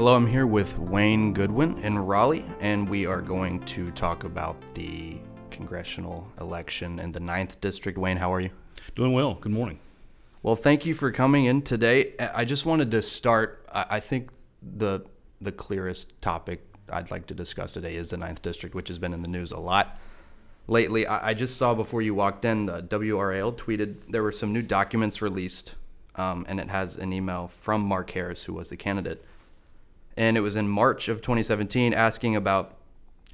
Hello, I'm here with Wayne Goodwin in Raleigh, and we are going to talk about the congressional election in the 9th District. Wayne, how are you? Doing well. Good morning. Well, thank you for coming in today. I just wanted to start. I think the the clearest topic I'd like to discuss today is the 9th District, which has been in the news a lot lately. I just saw before you walked in, the WRAL tweeted there were some new documents released, um, and it has an email from Mark Harris, who was the candidate and it was in March of 2017 asking about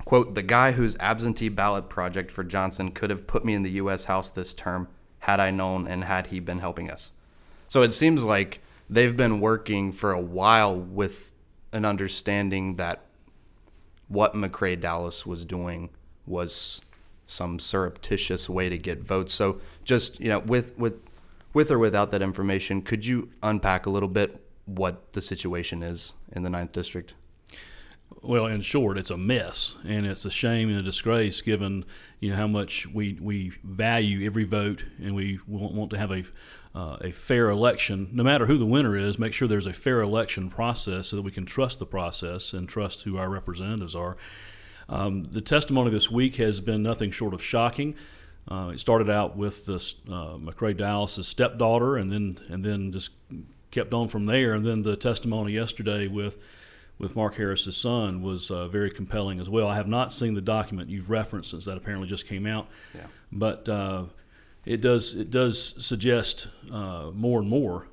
quote the guy whose absentee ballot project for Johnson could have put me in the US House this term had I known and had he been helping us. So it seems like they've been working for a while with an understanding that what McCrae Dowless was doing was some surreptitious way to get votes. So just, you know, with with with or without that information, could you unpack a little bit what the situation is in the ninth district? Well, in short, it's a mess, and it's a shame and a disgrace given you know how much we, we value every vote, and we want to have a uh, a fair election, no matter who the winner is. Make sure there's a fair election process so that we can trust the process and trust who our representatives are. Um, the testimony this week has been nothing short of shocking. Uh, it started out with this uh, McCrae Dowless's stepdaughter, and then and then just kept on from there. And then the testimony yesterday with with Mark Harris's son was uh, very compelling as well. I have not seen the document you've referenced since that apparently just came out, yeah. but uh, it does it does suggest uh, more and more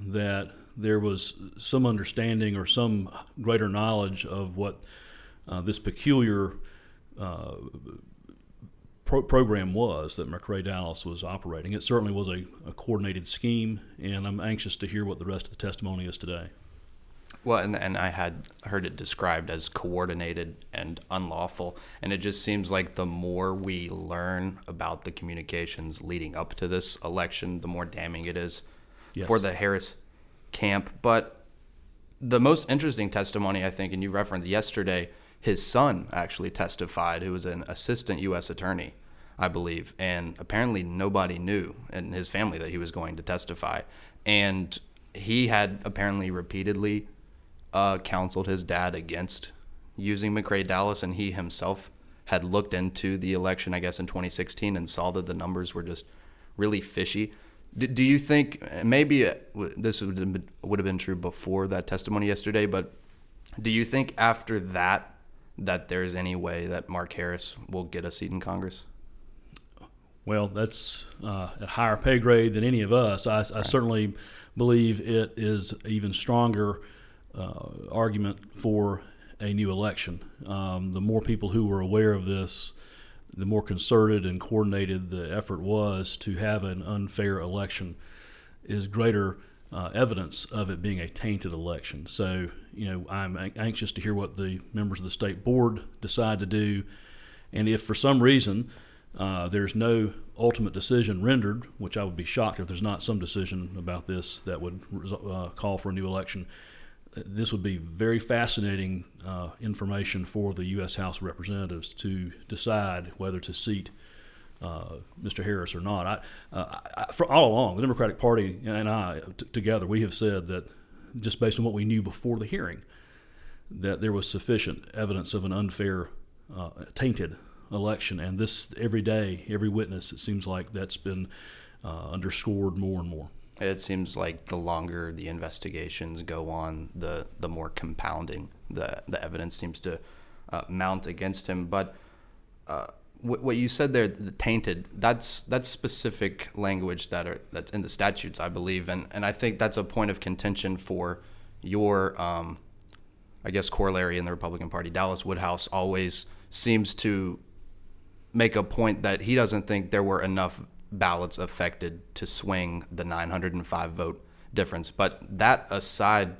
that there was some understanding or some greater knowledge of what uh, this peculiar uh, pro- program was that McCrae Dowless was operating. It certainly was a, a, coordinated scheme, and I'm anxious to hear what the rest of the testimony is today. Well, and, and I had heard it described as coordinated and unlawful, and it just seems like the more we learn about the communications leading up to this election, the more damning it is yes. for the Harris camp. But the most interesting testimony, I think, and you referenced yesterday, his son actually testified, who was an assistant U.S. attorney, I believe, and apparently nobody knew in his family that he was going to testify. And he had apparently repeatedly uh, counseled his dad against using McCrae Dowless, and he himself had looked into the election, I guess, in 2016 and saw that the numbers were just really fishy. Do you think maybe this would have, been, would have been true before that testimony yesterday, but do you think after that that there's any way that Mark Harris will get a seat in Congress? Well, that's uh, a higher pay grade than any of us. I, I certainly believe it is even stronger uh, argument for a new election. Um, the more people who were aware of this, the more concerted and coordinated the effort was to have an unfair election, is greater uh, evidence of it being a tainted election. So, you know, I'm anxious to hear what the members of the state board decide to do. And if for some reason uh, there's no ultimate decision rendered, which I would be shocked if there's not some decision about this that would uh, call for a new election, this would be very fascinating uh, information for the U.S. House of Representatives to decide whether to seat uh, Mr. Harris or not. I, uh, I, for all along, the Democratic Party and I t- together, we have said that just based on what we knew before the hearing, that there was sufficient evidence of an unfair, uh, tainted election. And this every day, every witness, it seems like that's been uh, underscored more and more. It seems like the longer the investigations go on, the the more compounding the the evidence seems to uh, mount against him. But uh, what you said there, the tainted, that's that's specific language that are that's in the statutes, I believe, and and I think that's a point of contention for your, um, I guess, corollary in the Republican Party. Dallas Woodhouse always seems to make a point that he doesn't think there were enough ballots affected to swing the 905 vote difference. But that aside,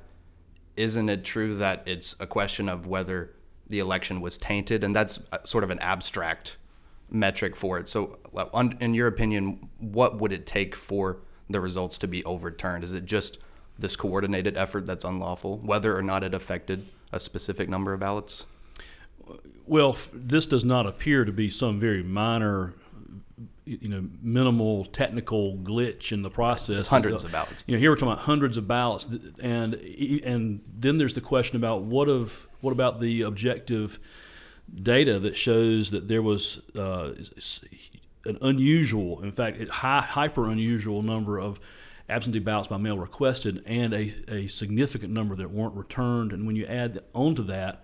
isn't it true that it's a question of whether the election was tainted, and that's uh, sort of an abstract metric for it. So, uh, in your opinion, what would it take for the results to be overturned? Is it just this coordinated effort that's unlawful, whether or not it affected a specific number of ballots? Well, this does not appear to be some very minor you know minimal technical glitch in the process. hundreds of ballots. You know, here we're talking about hundreds of ballots, and and then there's the question about what of what about the objective data that shows that there was uh, an unusual, in fact, high, hyper unusual number of absentee ballots by mail requested and a, a significant number that weren't returned. And when you add onto that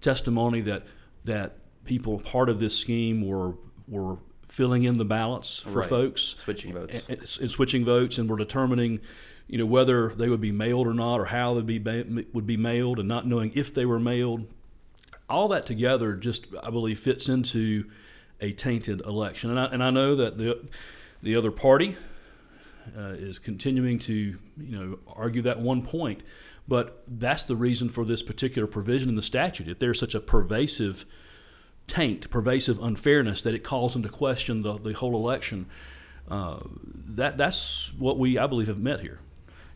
testimony that that people part of this scheme were were filling in the ballots for Right. folks, Switching votes. and, and- and switching votes, and were determining, you know, whether they would be mailed or not, or how they'd be would be mailed, and not knowing if they were mailed. All that together, just I believe, fits into a tainted election, and I, and I know that the the other party uh, is continuing to you know argue that one point, but that's the reason for this particular provision in the statute. If there's such a pervasive taint, pervasive unfairness that it calls into question the, the whole election, uh, that that's what we I believe have met here.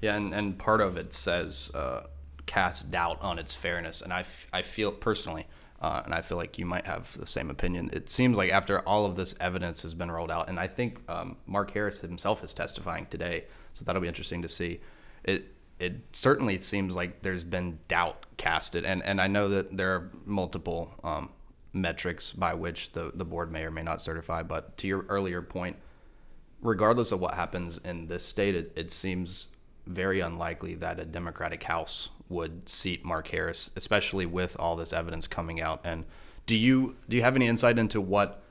Yeah, and, and part of it says uh, cast doubt on its fairness, and I, f- I feel personally, uh, and I feel like you might have the same opinion. It seems like after all of this evidence has been rolled out, and I think um, Mark Harris himself is testifying today, so that'll be interesting to see. It it certainly seems like there's been doubt casted, and, and I know that there are multiple um, metrics by which the, the board may or may not certify, but to your earlier point, regardless of what happens in this state, it, it seems very unlikely that a Democratic House would seat Mark Harris, especially with all this evidence coming out. And do you do you have any insight into what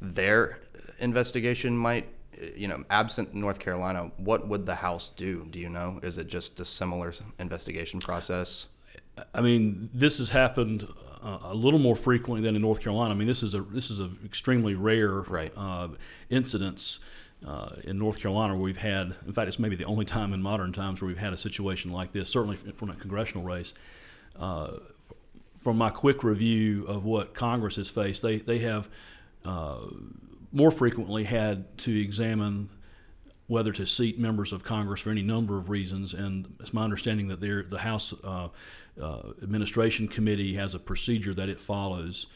their investigation might, you know, absent North Carolina, what would the House do? Do you know? Is it just a similar investigation process? I mean, this has happened uh, a little more frequently than in North Carolina. I mean, this is a this is a extremely rare Right. uh, incidents uh, in North Carolina where we've had. In fact, it's maybe the only time in modern times where we've had a situation like this. Certainly from a congressional race. Uh, from my quick review of what Congress has faced, they they have uh, more frequently had to examine whether to seat members of Congress for any number of reasons. And it's my understanding that the House uh, uh, Administration Committee has a procedure that it follows,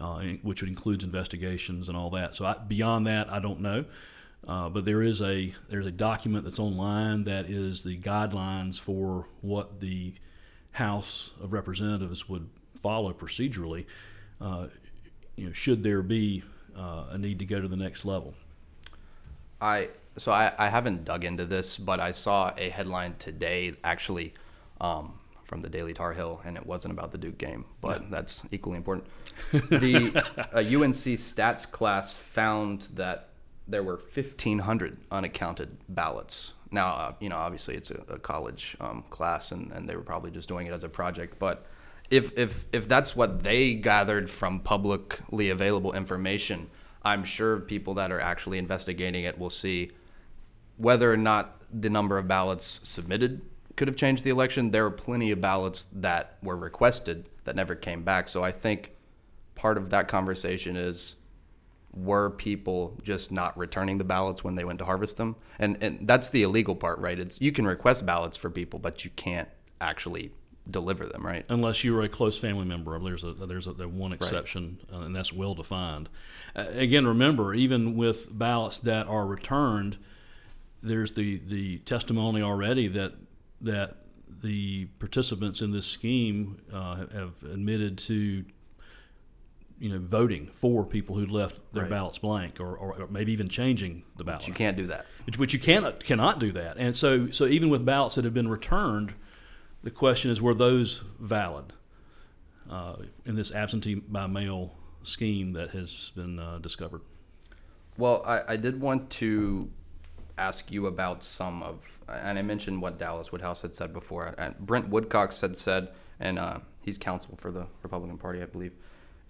uh, which includes investigations and all that. So I, beyond that, I don't know. Uh, but there is a there's a document that's online that is the guidelines for what the House of Representatives would follow procedurally. Uh, you know, should there be uh, a need to go to the next level. I so I, I haven't dug into this, but I saw a headline today actually um, from the Daily Tar Heel, and it wasn't about the Duke game, but that's equally important. The UNC stats class found that there were 1,500 unaccounted ballots. Now, uh, you know, obviously it's a, a college um, class, and, and they were probably just doing it as a project, but. If, if, if that's what they gathered from publicly available information, I'm sure people that are actually investigating it will see whether or not the number of ballots submitted could have changed the election. There were plenty of ballots that were requested that never came back. So I think part of that conversation is were people just not returning the ballots when they went to harvest them? And and that's the illegal part, right? It's you can request ballots for people, but you can't actually deliver them, right? unless you are a close family member. There's a there's a, the one exception, uh, and that's well defined. Uh, again, remember, even with ballots that are returned, there's the the testimony already that that the participants in this scheme uh, have admitted to. You know, voting for people who left their Right. ballots blank, or, or, or maybe even changing the ballot. You can't do that. which, which you cannot cannot do that. And so so even with ballots that have been returned, the question is were those valid uh, in this absentee by mail scheme that has been uh, discovered? Well, I, I did want to ask you about some of, and I mentioned what Dallas Woodhouse had said before. And Brent Woodcox had said, and uh, he's counsel for the Republican Party, I believe.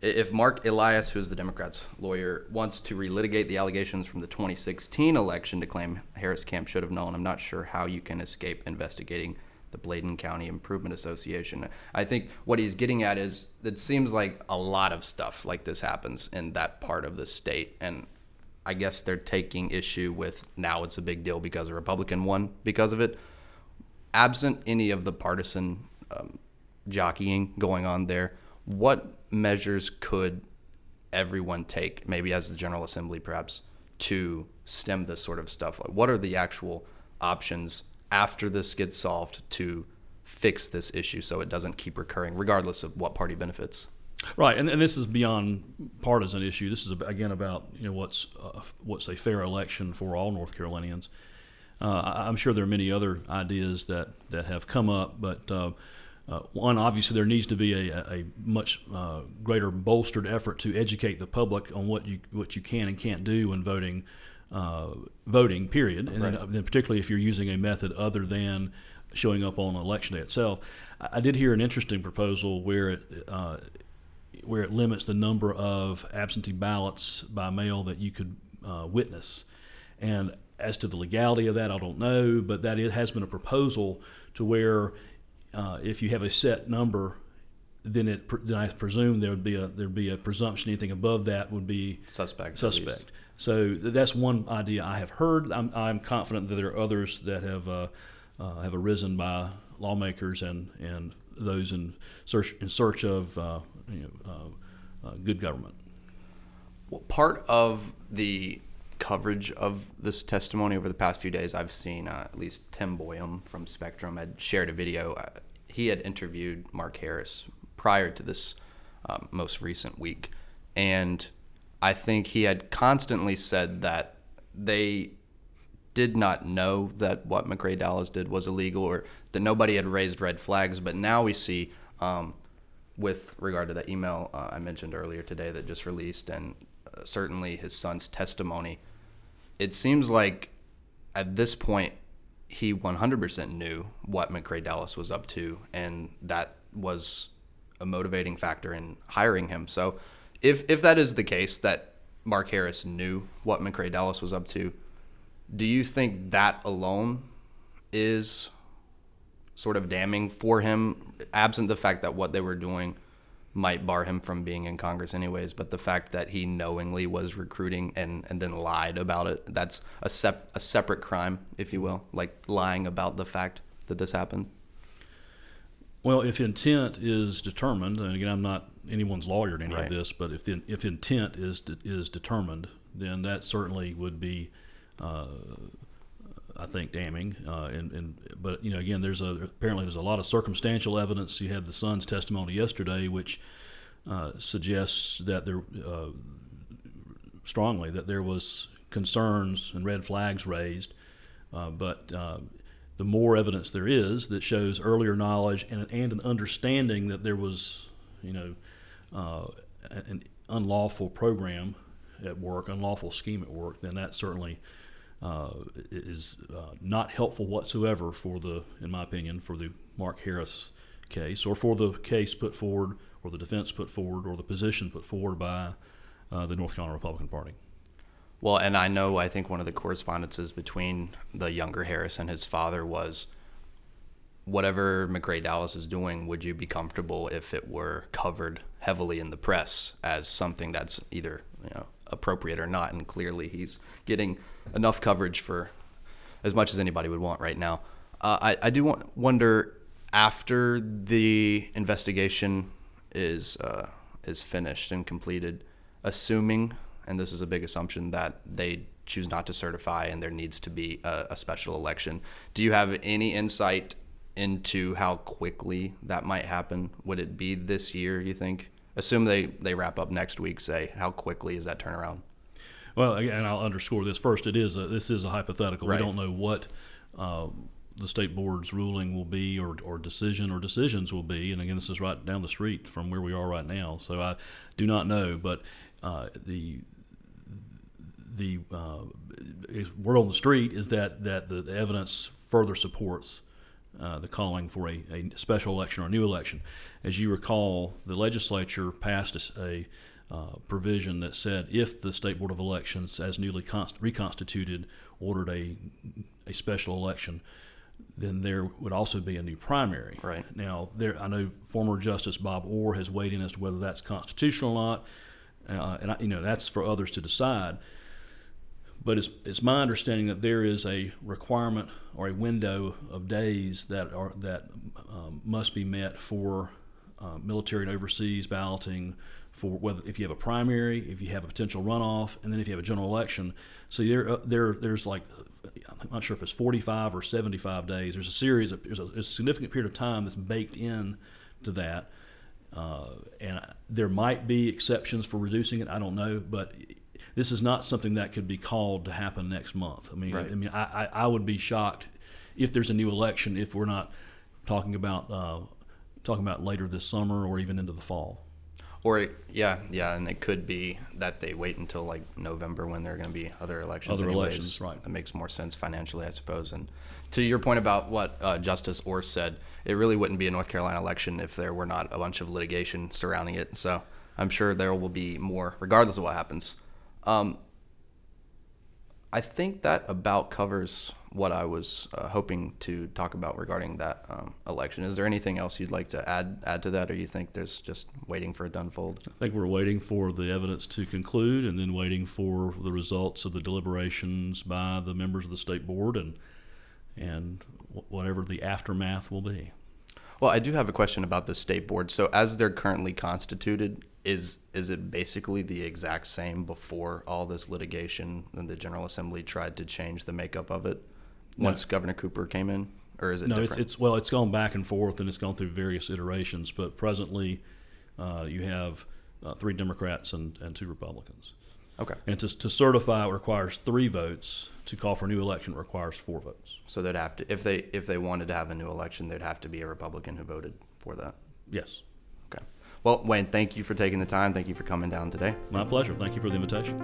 If Mark Elias, who's the Democrats' lawyer, wants to relitigate the allegations from the 2016 election to claim Harris Camp should have known, I'm not sure how you can escape investigating the Bladen County Improvement Association. I think what he's getting at is it seems like a lot of stuff like this happens in that part of the state, and I guess they're taking issue with now it's a big deal because a Republican won because of it. Absent any of the partisan um, jockeying going on there, what measures could everyone take, maybe as the General Assembly perhaps, to stem this sort of stuff? Like, what are the actual options after this gets solved to fix this issue so it doesn't keep recurring, regardless of what party benefits? Right, and, and this is beyond partisan issue. This is again about you know what's uh, what's a fair election for all North Carolinians. Uh, I'm sure there are many other ideas that, that have come up, but uh, uh, one, obviously, there needs to be a, a much uh, greater bolstered effort to educate the public on what you what you can and can't do when voting. Uh, voting, period, and right. then, then, particularly if you're using a method other than showing up on election day itself. I, I did hear an interesting proposal where it uh, where it limits the number of absentee ballots by mail that you could uh, witness, and as to the legality of that, I don't know, but that it has been a proposal to where uh, if you have a set number, then it then I presume there would be a there'd be a presumption anything above that would be suspect. Suspect. So that's one idea I have heard. I'm, I'm confident that there are others that have uh, uh, have arisen by lawmakers and, and those in search in search of uh, you know, uh, uh, good government. Well, part of the coverage of this testimony over the past few days, I've seen uh, at least Tim Boyum from Spectrum had shared a video. He had interviewed Mark Harris prior to this um, most recent week, and I think he had constantly said that they did not know that what McCrae Dowless did was illegal or that nobody had raised red flags. But now we see, um, with regard to that email uh, I mentioned earlier today that just released, and uh, certainly his son's testimony it seems like at this point he 100% knew what McCrae Dowless was up to, and that was a motivating factor in hiring him. So, if if that is the case, that Mark Harris knew what McCrae Dowless was up to, do you think that alone is sort of damning for him, absent the fact that what they were doing might bar him from being in Congress anyways, but the fact that he knowingly was recruiting and, and then lied about it, that's a, sep- a separate crime, if you will, like lying about the fact that this happened. Well, if intent is determined, and again, I'm not anyone's lawyer in any right. of this, but if the, if intent is de- is determined, then that certainly would be, uh, I think, damning. Uh, and, and but you know, again, there's a apparently there's a lot of circumstantial evidence. You had the son's testimony yesterday, which uh, suggests that there uh, strongly that there was concerns and red flags raised. Uh, but uh, the more evidence there is that shows earlier knowledge and, and an understanding that there was, you know, uh, an unlawful program at work, unlawful scheme at work, then that certainly uh, is uh, not helpful whatsoever for the, in my opinion, for the Mark Harris case or for the case put forward or the defense put forward or the position put forward by uh, the North Carolina Republican Party. Well, and I know I think one of the correspondences between the younger Harris and his father was whatever McCrae Dowless is doing, would you be comfortable if it were covered heavily in the press as something that's either you know appropriate or not? And clearly, he's getting enough coverage for as much as anybody would want right now. Uh, I, I do want, wonder after the investigation is uh, is finished and completed, assuming, and this is a big assumption, that they choose not to certify and there needs to be a, a special election. Do you have any insight into how quickly that might happen? Would it be this year? You think? Assume they they wrap up next week. Say, how quickly is that turnaround? Well, again, I'll underscore this first. It is a, this is a hypothetical. Right. We don't know what uh, the state board's ruling will be, or, or decision or decisions will be. And again, this is right down the street from where we are right now. So I do not know, but uh, the the uh, word on the street is that that the, the evidence further supports uh, the calling for a, a, special election or a new election. As you recall, the legislature passed a, a uh, provision that said if the State Board of Elections, as newly const- reconstituted, ordered a, a special election, then there would also be a new primary. Right. Now, there, I know former Justice Bob Orr has weighed in as to whether that's constitutional or not, uh, and I, you know that's for others to decide. But it's, it's my understanding that there is a requirement or a window of days that are that um, must be met for uh, military and overseas balloting, for whether if you have a primary, if you have a potential runoff, and then if you have a general election. So there, uh, there, there's like I'm not sure if it's 45 or 75 days. There's a series of there's a, a significant period of time that's baked in to that, uh, and there might be exceptions for reducing it. I don't know, but this is not something that could be called to happen next month. I mean, Right. I mean, I, I, would be shocked if there's a new election if we're not talking about uh, talking about later this summer or even into the fall. Or it- yeah, yeah, and it could be that they wait until like November when there are going to be other elections. Other anyways. elections, right. That makes more sense financially, I suppose. And to your point about what uh, Justice Orr said, it really wouldn't be a North Carolina election if there were not a bunch of litigation surrounding it. So I'm sure there will be more, regardless of what happens. Um, I think that about covers what I was uh, hoping to talk about regarding that um, election. Is there anything else you'd like to add add to that, or you think there's just waiting for it to unfold? I think we're waiting for the evidence to conclude and then waiting for the results of the deliberations by the members of the state board and and whatever the aftermath will be. Well, I do have a question about the state board. So, as they're currently constituted, is is it basically the exact same before all this litigation and the General Assembly tried to change the makeup of it once Governor Cooper came in, or is it No, it's, different? it's well, it's gone back and forth and it's gone through various iterations, but presently uh, you have uh, three Democrats and, and two Republicans. okay, And to, to certify requires three votes. To call for a new election requires four votes. so they'd have to if they if they wanted to have a new election, there'd have to be a Republican who voted for that. Yes. Well, Wayne, thank you for taking the time. Thank you for coming down today. My pleasure. Thank you for the invitation.